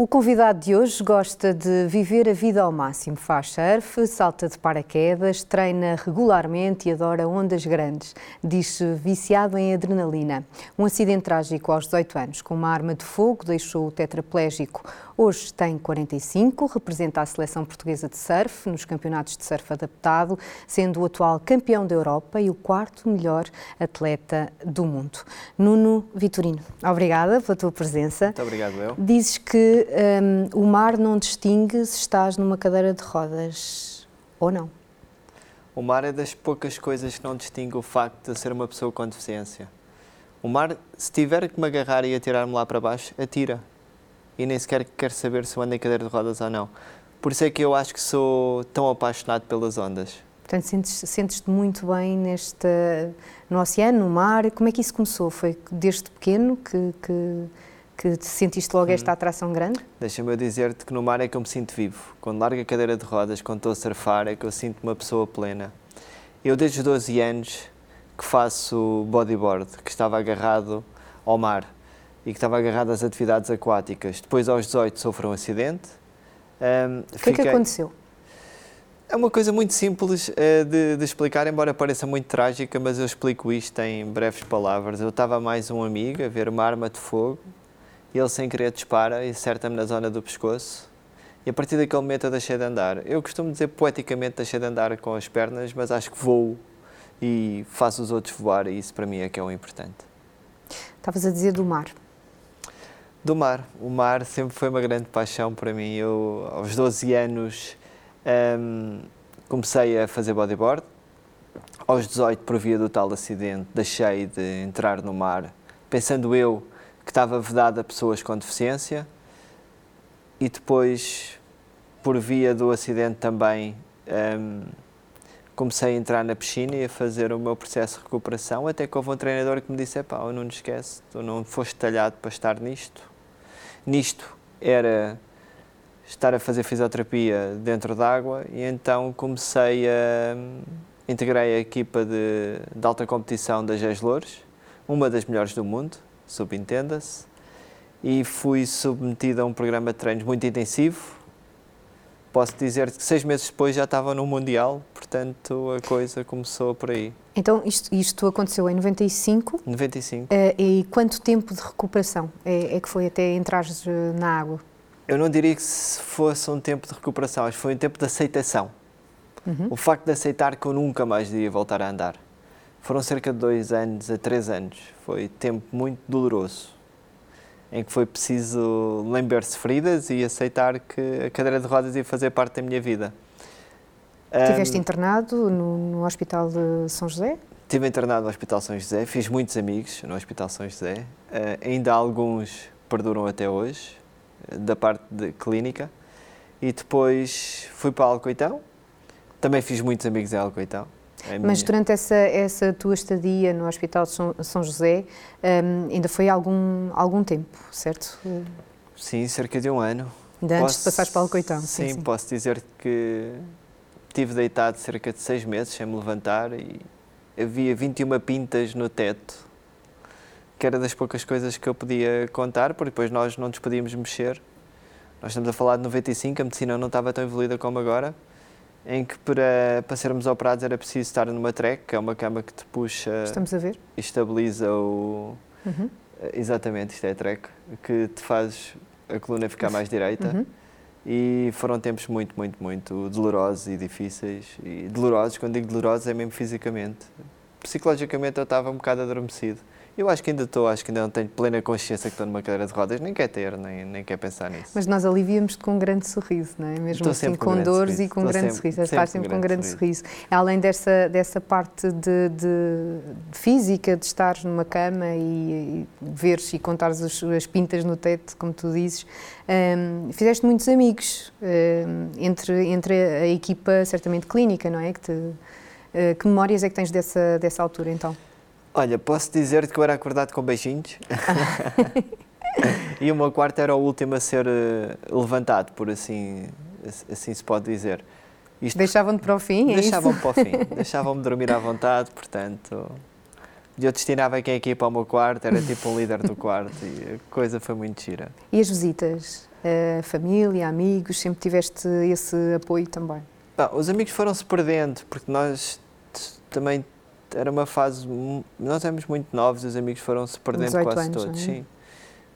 O convidado de hoje gosta de viver a vida ao máximo. Faz surf, salta de paraquedas, treina regularmente e adora ondas grandes. Diz-se viciado em adrenalina. Um acidente trágico aos 18 anos, com uma arma de fogo, deixou o tetraplégico. Hoje tem 45, representa a seleção portuguesa de surf nos campeonatos de surf adaptado, sendo o atual campeão da Europa e o quarto melhor atleta do mundo. Nuno Vitorino, obrigada pela tua presença. Muito obrigado, eu. Dizes que um, o mar não distingue se estás numa cadeira de rodas ou não. O mar é das poucas coisas que não distingue o facto de ser uma pessoa com deficiência. O mar, se tiver que me agarrar e atirar-me lá para baixo, atira. E nem sequer quer saber se eu ando em cadeira de rodas ou não. Por isso é que eu acho que sou tão apaixonado pelas ondas. Portanto, sentes-te sentes muito bem neste, no oceano, no mar. Como é que isso começou? Foi desde pequeno que, que que sentiste logo esta hum. atração grande? Deixa-me dizer-te que no mar é que eu me sinto vivo. Quando largo a cadeira de rodas, quando estou a surfar, é que eu sinto uma pessoa plena. Eu, desde os 12 anos, que faço bodyboard, que estava agarrado ao mar e que estava agarrado às atividades aquáticas. Depois, aos 18, sofro um acidente. Um, o que fiquei... é que aconteceu? É uma coisa muito simples uh, de, de, explicar, embora pareça muito trágica, mas eu explico isto em breves palavras. Eu estava mais um amigo a ver uma arma de fogo e ele sem querer dispara e acerta-me na zona do pescoço. E a partir daquele momento eu deixei de andar. Eu costumo dizer poeticamente deixei de andar com as pernas, mas acho que voo e faço os outros voar e isso para mim é que é o importante. Estavas a dizer do mar. Do mar. O mar sempre foi uma grande paixão para mim. Eu, aos 12 anos, um, comecei a fazer bodyboard. Aos 18, por via do tal acidente, deixei de entrar no mar, pensando eu que estava vedado a pessoas com deficiência e depois, por via do acidente também, um, comecei a entrar na piscina e a fazer o meu processo de recuperação, até que houve um treinador que me disse, pá, não te esquece, tu não foste talhado para estar nisto. Nisto era estar a fazer fisioterapia dentro d'água e então comecei a... integrei a equipa de, de alta competição da GES Loures, uma das melhores do mundo, subentenda-se, e fui submetido a um programa de treinos muito intensivo. Posso dizer que seis meses depois já estava no Mundial, portanto a coisa começou por aí. Então isto, isto aconteceu em 95? 95. Uh, e quanto tempo de recuperação é, é que foi até entrares eh, na água? Eu não diria que fosse um tempo de recuperação, acho que foi um tempo de aceitação. Uhum. O facto de aceitar que eu nunca mais iria voltar a andar. Foram cerca de dois anos a três anos. Foi tempo muito doloroso, em que foi preciso lembrar-se feridas e aceitar que a cadeira de rodas ia fazer parte da minha vida. Estiveste um, internado no, no, Hospital de São José? Estive internado no Hospital São José, fiz muitos amigos no Hospital São José. Uh, ainda alguns perduram até hoje, da parte de clínica. E depois fui para Alcoitão. Também fiz muitos amigos em Alcoitão. É Mas durante essa, essa tua estadia no Hospital de São, São José, um, ainda foi algum, algum tempo, certo? Sim, cerca de um ano. Ainda antes de passares para o Coitão. Sim, sim, sim, posso dizer que estive deitado cerca de seis meses sem me levantar e havia 21 pintas no teto, que era das poucas coisas que eu podia contar, porque depois nós não nos podíamos mexer. Nós estamos a falar de 95, a medicina não estava tão evoluída como agora em que para, para sermos operados era preciso estar numa track, que é uma cama que te puxa Estamos a ver. e estabiliza o. Uhum. Exatamente, isto é a track, que te faz a coluna ficar mais direita. Uhum. E foram tempos muito, muito, muito dolorosos e difíceis. E dolorosos, quando digo dolorosos, é mesmo fisicamente. Psicologicamente eu estava um bocado adormecido. Eu acho que ainda estou, acho que ainda não tenho plena consciência que estou numa cadeira de rodas, nem quer ter, nem, nem quer pensar nisso. Mas nós aliviamos com um grande sorriso, não é? Mesmo estou assim, com, com dores sorriso. e com um grande sempre, sorriso. Estás sempre com um grande sorriso. sorriso. Além dessa, dessa parte de, de, física, de estares numa cama e, e veres e contares as, as, pintas no teto, como tu dizes, um, fizeste muitos amigos um, entre, entre a equipa, certamente clínica, não é? Que, te, uh, que memórias é que tens dessa, dessa altura, então? Olha, posso dizer-te que eu era acordado com beijinhos. e o meu quarto era o último a ser uh, levantado, por assim, assim se pode dizer. Deixavam-te para o fim? É Deixavam-me para o fim. Deixavam-me dormir à vontade, portanto. Eu destinava quem aqui para o meu quarto, era tipo um líder do quarto e a coisa foi muito gira. E as visitas? Uh, família, amigos, sempre tiveste esse apoio também? Bom, os amigos foram-se perdendo, porque nós também era uma fase. Nós éramos muito novos, os amigos foram-se perdendo quase anos, todos. É? Sim.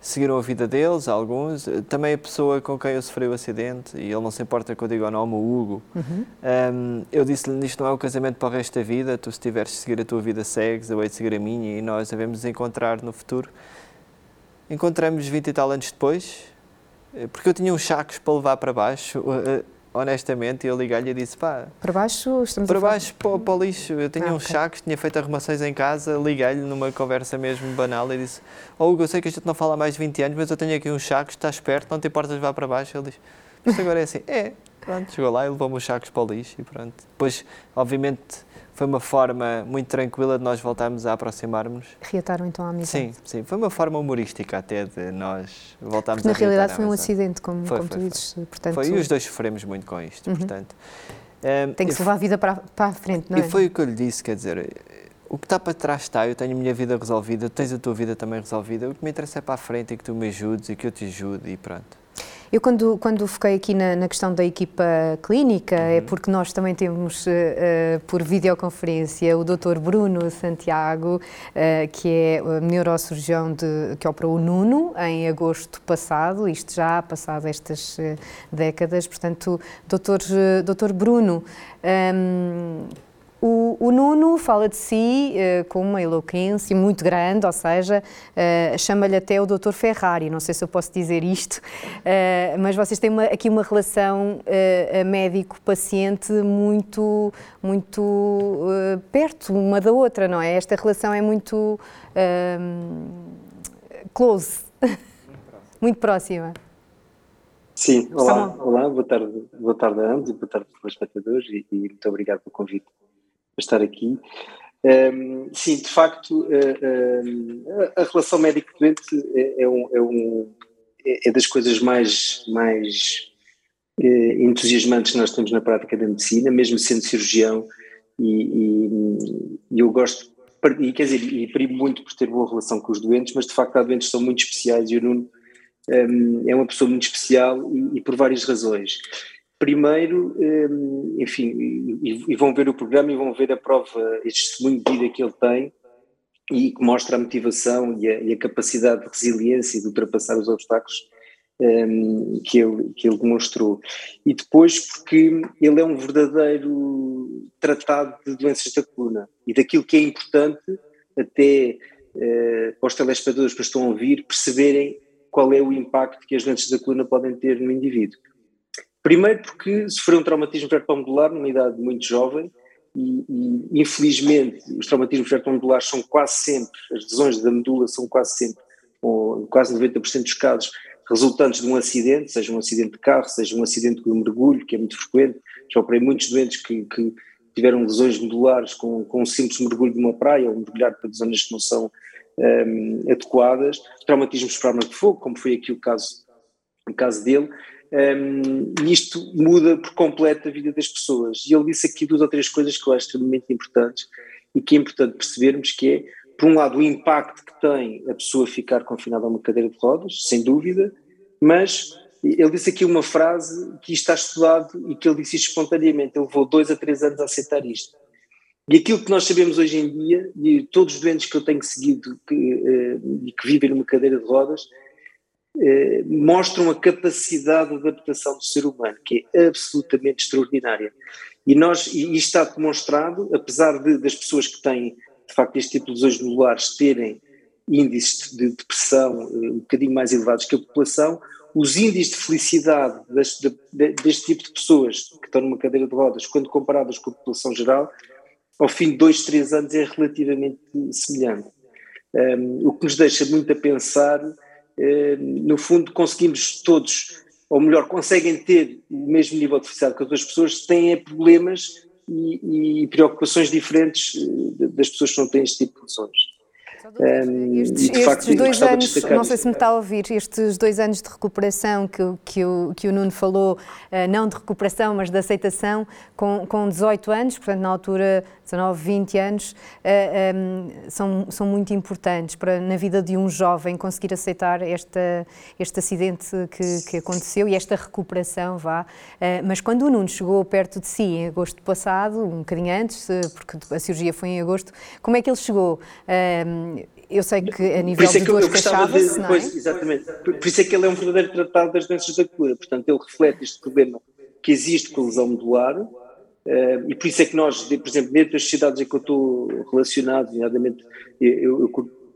Seguiram a vida deles, alguns. Também a pessoa com quem eu sofri o acidente, e ele não se importa que eu diga o nome, o Hugo. Uhum. Um, eu disse-lhe: isto não é um casamento para o resto da vida, tu, se tiveres de seguir a tua vida, segues, eu hei de seguir a minha, e nós devemos encontrar no futuro. Encontramos 20 e tal anos depois, eh, porque eu tinha uns sacos para levar para baixo. Honestamente, eu liguei-lhe e disse, pá... Para baixo? Estamos para baixo, para, para, o lixo. Eu tinha ah, uns okay. sacos, tinha feito arrumações em casa, liguei-lhe numa conversa mesmo banal e disse, oh Hugo, eu sei que a gente não fala há mais de 20 anos, mas eu tenho aqui uns sacos, estás perto, não te importas vá para baixo? Ele disse, isto agora é assim, é, pronto, chegou lá e levou-me os sacos para o lixo e pronto. Depois, obviamente foi uma forma muito tranquila de nós voltarmos a aproximar-nos. Reataram então a amizade? Sim, sim. Foi uma forma humorística até de nós voltarmos Porque a na realidade foi um acidente, como, foi, como foi, tu dizes. Portanto, foi, e os dois sofremos muito com isto, uhum. portanto... Um, ehm, Tem que se levar a vida para, para a frente, não é? E foi o que eu lhe disse, quer dizer, o que está para trás está, eu tenho a minha vida resolvida, tu tens a tua vida também resolvida, o que me interessa é para a frente e que tu me ajudes e que eu te ajude e pronto. Eu, quando, quando foquei aqui na, na questão da equipa clínica, é uhum. é porque nós também temos, uh, por videoconferência, o Dr. Bruno Santiago, uh, que é neurocirurgião de, que operou o Nuno em agosto passado, isto já passado estas décadas. Portanto, Dr. Dr. Bruno. Um, o, o, Nuno fala de si uh, com uma eloquência muito grande, ou seja, uh, chama-lhe até o Dr. Ferrari, não sei se eu posso dizer isto, uh, mas vocês têm uma, aqui uma relação médico-paciente muito, muito perto uma da outra, não é? Esta relação é muito close, muito próxima. Sim, olá, olá, boa tarde, boa tarde a ambos e boa tarde aos espectadores e, e muito obrigado pelo convite estar aqui. Um, sim, de facto, uh, uh, a relação médico-doente é, é, um, é, um, é, das coisas mais, mais uh, entusiasmantes que nós temos na prática da medicina, mesmo sendo cirurgião, e, e, eu gosto, e, quer dizer, e primo muito por ter boa relação com os doentes, mas de facto há doentes que são muito especiais e o Nuno é uma pessoa muito especial e, e por várias razões. Primeiro, hum, enfim, e vão ver o programa e vão ver a prova, este testemunho de vida que ele tem e que mostra a motivação e a, e a capacidade de resiliência e de ultrapassar os obstáculos um, que, ele, que ele demonstrou. E depois porque ele é um verdadeiro tratado de doenças da coluna e daquilo que é importante até uh, para os telespectadores que estão a ouvir perceberem qual é o impacto que as doenças da coluna podem ter no indivíduo. Primeiro porque sofreu um traumatismo vertebromedular numa idade muito jovem e, e, infelizmente os traumatismos vertebromedulares são quase sempre, as lesões da medula são quase sempre, ou quase 90% dos casos, resultantes de um acidente, seja um acidente de carro, seja um acidente de mergulho, que é muito frequente. Já operei muitos doentes que, que tiveram lesões medulares com, com um simples mergulho de uma praia ou mergulhar para zonas que não são um, adequadas, traumatismos por arma de fogo, como foi aqui o caso, o caso dele, um, e isto muda por completo a vida das pessoas. E ele disse aqui duas ou três coisas que eu acho extremamente importantes e que é importante percebermos que é, por um lado, o impacto que tem a pessoa ficar confinada a uma cadeira de rodas, sem dúvida, mas ele disse aqui uma frase que está estudado e que ele disse espontaneamente, ele levou dois a três anos a aceitar isto. E aquilo que nós sabemos hoje em dia, e todos os doentes que eu tenho seguido que, uh, e que vivem numa cadeira de rodas, eh, mostram a capacidade de adaptação do ser humano, que é absolutamente extraordinária. E, nós, e está demonstrado, apesar de, das pessoas que têm, de facto, este tipo de lesões modulares terem índices de depressão eh, um bocadinho mais elevados que a população, os índices de felicidade deste, de, deste tipo de pessoas que estão numa cadeira de rodas, quando comparadas com a população geral, ao fim de dois, três anos é relativamente semelhante. Um, o que nos deixa muito a pensar no fundo conseguimos todos, ou melhor, conseguem ter o mesmo nível de felicidade que outras pessoas, têm problemas e, e preocupações diferentes eh, das pessoas que não têm este tipo de lesões. Um, estes, estes facto, dois anos, não sei se me está a ouvir, estes dois anos de recuperação que, que, o, que o Nuno falou, uh, não de recuperação, mas de aceitação, com, com 18 anos, portanto, na altura 19, 20 anos, uh, um, são, são muito importantes para, na vida de um jovem, conseguir aceitar esta, este acidente que, que aconteceu e esta recuperação, vá. Uh, mas quando o Nuno chegou perto de si, em agosto passado, um bocadinho antes, porque a cirurgia foi em agosto, como é que ele chegou? Eu sei que a nível de dores queixava-se, não é? Exatamente. Por, por, isso é que ele é um verdadeiro tratado das doenças da cura. Portanto, ele reflete este problema que existe com a lesão medular uh, e por isso é que nós, por exemplo, dentro das sociedades em que eu estou relacionado, nomeadamente, eu, eu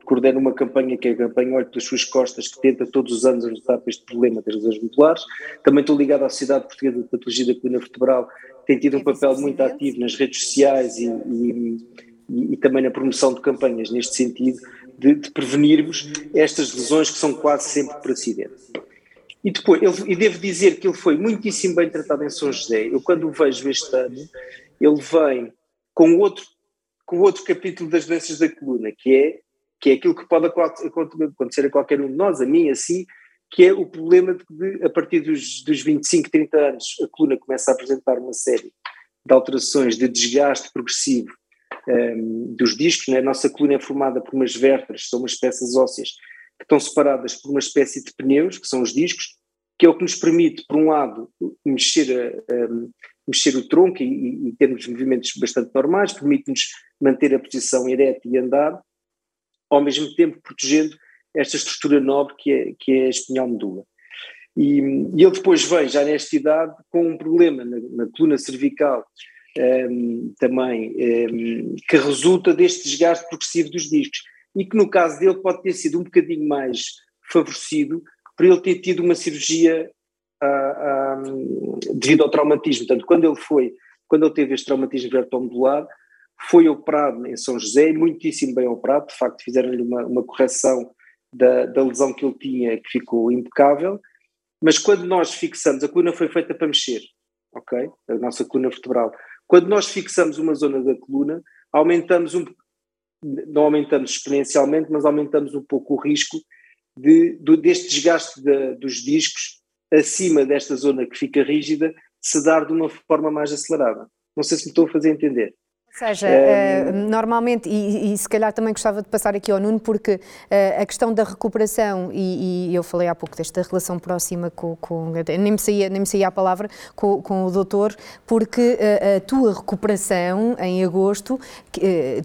coordeno uma campanha que é a campanha Olho pelas Suas Costas, que tenta todos os anos ajudar para este problema das lesões medulares. Também estou ligado à Sociedade Portuguesa de Patologia da Coluna Vertebral, que tem tido um papel muito ativo nas redes sociais e, e, e, e também na promoção de campanhas neste sentido, de, de prevenirmos estas lesões que são quase sempre por acidente. E depois, ele, e devo dizer que ele foi muitíssimo bem tratado em São José. Eu, quando o vejo este ano, ele vem com outro, com outro capítulo das doenças da coluna, que é, que é aquilo que pode acontecer a qualquer um de nós, a mim, assim, que é o problema de, de a partir dos, dos 25, 30 anos, a coluna começa a apresentar uma série de alterações de desgaste progressivo um, ehm, dos discos. Né? A nossa coluna é formada por umas vértebras, são umas peças ósseas que estão separadas por uma espécie de pneus, que são os discos, que é o que nos permite, por um lado, mexer, a, a, mexer o tronco e, e termos movimentos bastante normais, permite-nos manter a posição ereta e andar, ao mesmo tempo protegendo esta estrutura nobre que é, que é a espinhal medula. E, e ele depois vem, já nesta idade, com um problema na, na coluna cervical um, ehm, também, um, ehm, que resulta deste desgaste progressivo dos discos e que no caso dele pode ter sido um bocadinho mais favorecido por ele ter tido uma cirurgia uh, devido ao traumatismo. Portanto, quando ele foi, quando ele teve este traumatismo vertebromedular, foi operado em São José, muitíssimo bem operado, de facto fizeram-lhe uma, uma correção da, da lesão que ele tinha, que ficou impecável, mas quando nós fixamos, a coluna foi feita para mexer, ok? A nossa coluna vertebral. Quando nós fixamos uma zona da coluna, aumentamos um, não aumentamos exponencialmente, mas aumentamos um pouco o risco de, de deste desgaste de, dos discos acima desta zona que fica rígida se dar de uma forma mais acelerada. Não sei se me estou a fazer entender. Ou seja, uh, normalmente, e, e, se calhar também gostava de passar aqui ao Nuno, porque uh, a questão da recuperação, e, e, eu falei há pouco desta relação próxima com, com nem, me saía, nem me saía a palavra, com, com o doutor, porque uh, a tua recuperação em agosto,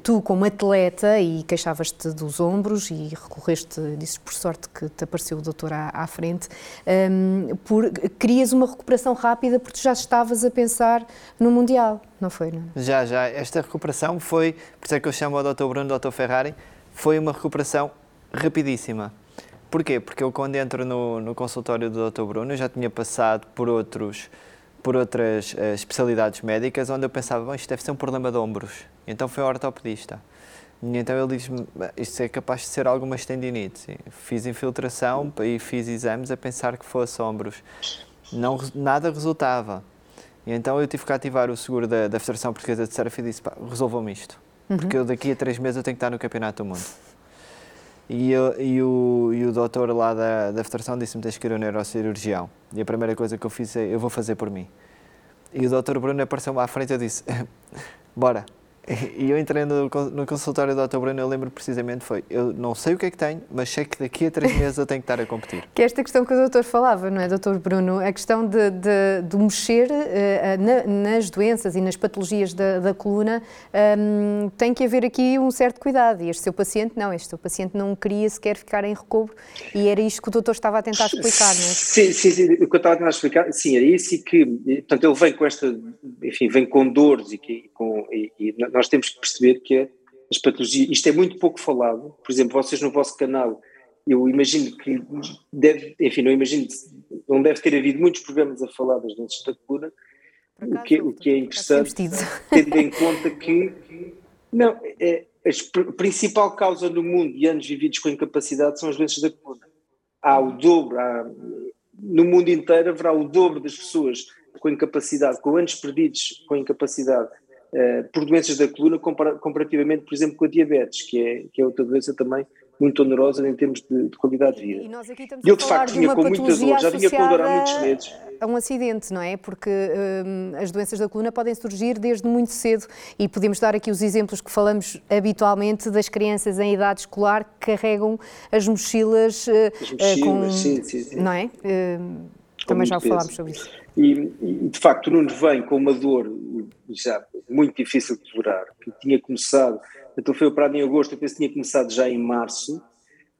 tu como atleta, e queixavas-te dos ombros e recorreste, disse por sorte que te apareceu o doutor à, à frente, um, por, querias uma recuperação rápida porque tu já estavas a pensar no Mundial não foi, não? Já, já. Esta recuperação foi, por isso é que eu chamo o Dr. Bruno Dr. Ferrari, foi uma recuperação rapidíssima. Porquê? Porque eu quando entro no, no consultório do Dr. Bruno, já tinha passado por outros por outras uh, especialidades médicas onde eu pensava, bom, isto deve ser um problema de ombros. Então foi ao ortopedista. E então ele diz-me, isto é capaz de ser alguma tendinite. Fiz infiltração e fiz exames a pensar que fosse ombros. Não, nada resultava. E então eu tive que ativar o seguro da, da Federação Portuguesa de Surf e disse, resolvam-me isto. Uhum. Porque eu daqui a três meses eu tenho que estar no Campeonato do Mundo. E, eu, e, o, e o doutor lá da, da Federação disse-me, tens que ir ao neurocirurgião. E a primeira coisa que eu fiz é, eu vou fazer por mim. E o doutor Bruno apareceu-me à frente e eu disse, bora. E eu entrei no, no consultório do Dr. Bruno, eu lembro precisamente, foi, eu não sei o que é que tenho, mas sei que daqui a três meses eu tenho que estar a competir. Que é esta questão que o doutor falava, não é, doutor Bruno? A questão de, de, de mexer uh, na, nas doenças e nas patologias da, da coluna, um, tem que haver aqui um certo cuidado. E este seu paciente, não, este seu paciente não queria sequer ficar em recobro e era isto que o doutor estava a tentar explicar, não é? Sim, sim, sim, o que eu estava a tentar explicar, sim, era isso e que, portanto, ele vem com esta, enfim, vem com dores e, que, com, e, e nós temos que perceber que as patologias, isto é muito pouco falado, por exemplo, vocês no vosso canal, eu imagino que deve, enfim, não imagino, não deve ter havido muitos programas a falar das doenças da coluna, o que, o que é interessante, tendo em conta que, não, é, a principal causa no mundo de anos vividos com incapacidade são as doenças da coluna. Há o dobro, há, no mundo inteiro haverá o dobro das pessoas com incapacidade, com anos perdidos com incapacidade uh, por doenças da coluna comparativamente, por exemplo, com a diabetes, que é, que é outra doença também muito onerosa em termos de, de qualidade de vida. E nós aqui estamos eu, de facto, vinha com muita dor, já vinha com dor há muitos meses. A um acidente, não é? Porque hum, as doenças da coluna podem surgir desde muito cedo e podemos dar aqui os exemplos que falamos habitualmente das crianças em idade escolar que carregam as mochilas, eh, as mochilas com, sim, sim, sim. não é? Hum, também já falámos sobre isso. E, e, de facto o Nuno vem com uma dor já muito difícil de tolerar, que tinha começado então foi operado em agosto, eu penso que tinha começado já em março.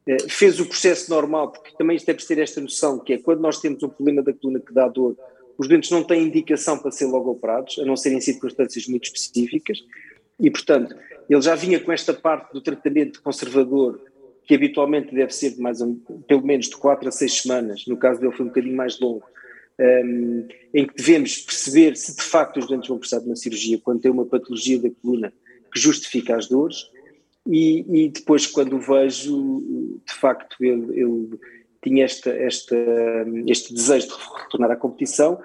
Eh, fez o processo normal, porque também isto é preciso ter esta noção, que é quando nós temos um problema da coluna que dá dor, os dentes não têm indicação para ser logo operados, a não ser em circunstâncias muito específicas, e portanto ele já vinha com esta parte do tratamento conservador, que habitualmente deve ser de mais pelo menos de 4 a 6 semanas, no caso dele foi um bocadinho mais longo, um, em que devemos perceber se de facto os dentes vão precisar de uma cirurgia quando tem uma patologia da coluna que justifica as dores, e, e depois, quando o vejo, de facto, ele, ele tinha esta, esta, este desejo de retornar à competição,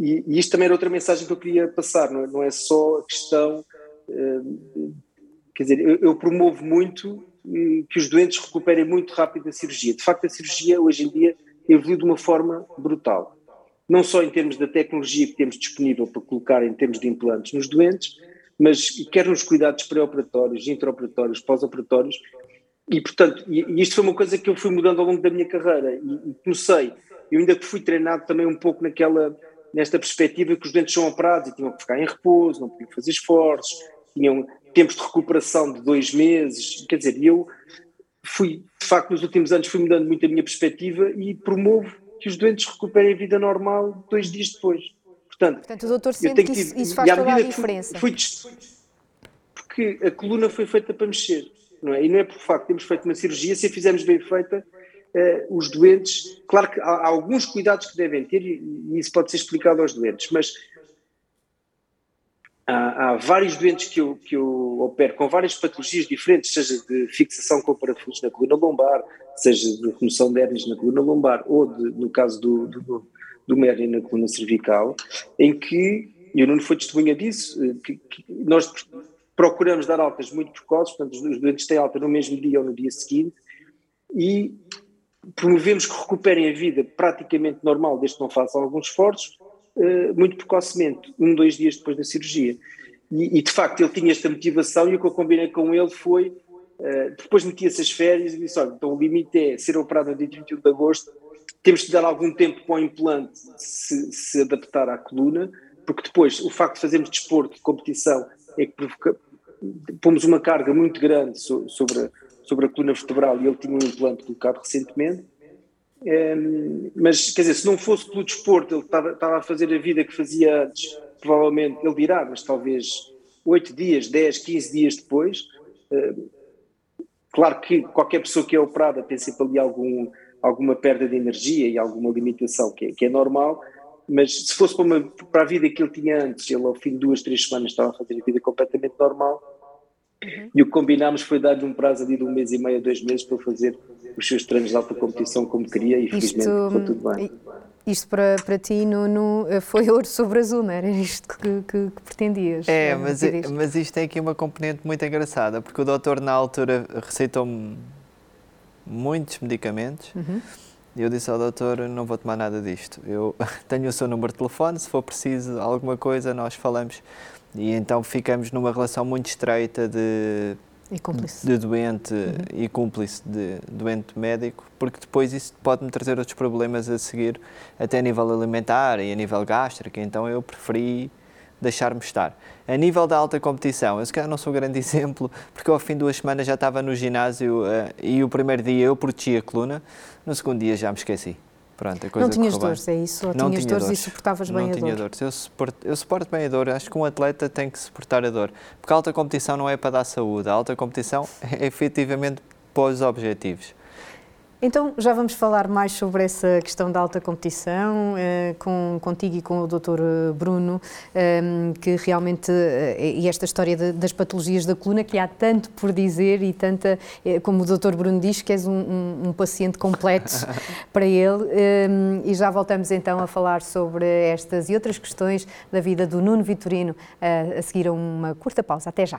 e, e, isto também era outra mensagem que eu queria passar, não é, não é só a questão. Uh, quer dizer, eu, promovo muito eh, que os doentes recuperem muito rápido a cirurgia. De facto, a cirurgia hoje em dia evoluiu de uma forma brutal. Não só em termos da tecnologia que temos disponível para colocar em termos de implantes nos doentes, mas quer nos cuidados pré-operatórios, intraoperatórios, pós-operatórios, e portanto, e, isto foi uma coisa que eu fui mudando ao longo da minha carreira, e, e comecei, eu ainda fui treinado também um pouco naquela, nesta perspectiva que os dentes são operados e tinham que ficar em repouso, não podiam fazer esforços, tinham tempos de recuperação de dois meses, quer dizer, eu fui, de facto, nos últimos anos fui mudando muito a minha perspectiva e promovo que os doentes recuperem a vida normal dois dias depois. Portanto, Portanto o doutor sente que isso, isso faz toda a diferença. Fui, fui, porque a coluna foi feita para mexer, não é? E não é por facto termos feito uma cirurgia, se a fizermos bem feita, uh, os doentes, claro que há, há, alguns cuidados que devem ter e, e, isso pode ser explicado aos doentes, mas há, há, vários doentes que eu, que eu opero com várias patologias diferentes, seja de fixação com parafusos na coluna lombar, seja de remoção de hérnias na coluna lombar, ou de, no caso do, do do MERI na coluna cervical, em que, e o Nuno foi testemunha disso, eh, que, que nós procuramos dar altas muito precoces, portanto os doentes têm alta no mesmo dia ou no dia seguinte, e promovemos que recuperem a vida praticamente normal, desde que não façam alguns esforços, eh, muito precocemente, um, dois dias depois da cirurgia. E, e, de facto ele tinha esta motivação e o que eu combinei com ele foi, uh, depois metia-se as férias e disse, olha, então o limite é ser operado no dia 21 de agosto, temos de dar algum tempo para o implante se, se adaptar à coluna, porque depois o facto de fazermos desporto de competição é que provoca, pomos uma carga muito grande so, sobre, a, sobre a coluna vertebral e ele tinha um implante colocado recentemente. É, mas, quer dizer, se não fosse pelo desporto, ele estava, a fazer a vida que fazia antes, provavelmente, ele dirá, mas talvez 8 dias, 10, 15 dias depois. É, claro que qualquer pessoa que é operada tem sempre ali algum alguma perda de energia e alguma limitação, que é, que é normal, mas se fosse para, uma, para, a vida que ele tinha antes, ele ao fim de duas, três semanas estava a fazer a vida completamente normal, uhum. e o que combinámos foi dar-lhe um prazo ali de um mês e meio, dois meses para fazer os seus treinos de alta competição como queria e felizmente ficou tudo bem. Isto para, para ti, Nuno, foi ouro sobre azul, não era isto que, que, que pretendias? É, eh, mas, mas isto tem aqui uma componente muito engraçada, porque o doutor na altura receitou-me muitos medicamentos. Uhum. E eu disse ao doutor: não vou tomar nada disto. Eu tenho o seu número de telefone, se for preciso alguma coisa, nós falamos. E então ficamos numa relação muito estreita de, de doente uhum. e cúmplice de doente médico, porque depois isso pode-me trazer outros problemas a seguir, até a nível alimentar e a nível gástrico. Então eu preferi deixar-me estar. A nível da alta competição, eu se calhar não sou um grande exemplo, porque ao fim de duas semanas já estava no ginásio uh, e o primeiro dia eu protegi a coluna, no segundo dia já me esqueci. Pronto, a coisa não tinhas dores, é isso? Ou não tinhas tinha dores, dores, e suportavas bem não a dor? Não tinha dores, eu suporto, eu suporto bem a dor, acho que um atleta tem que suportar a dor, porque a alta competição não é para dar saúde, a alta competição é efetivamente para os objetivos. Então, já vamos falar mais sobre essa questão da alta competição, eh, com, contigo e com o Dr. Bruno, eh, que realmente, eh, e esta história de, das patologias da coluna, que há tanto por dizer e tanta, eh, como o Dr. Bruno diz, que és um, um, um paciente completo para ele. Eh, e já voltamos então a falar sobre estas e outras questões da vida do Nuno Vitorino, a seguir a uma curta pausa. Até já.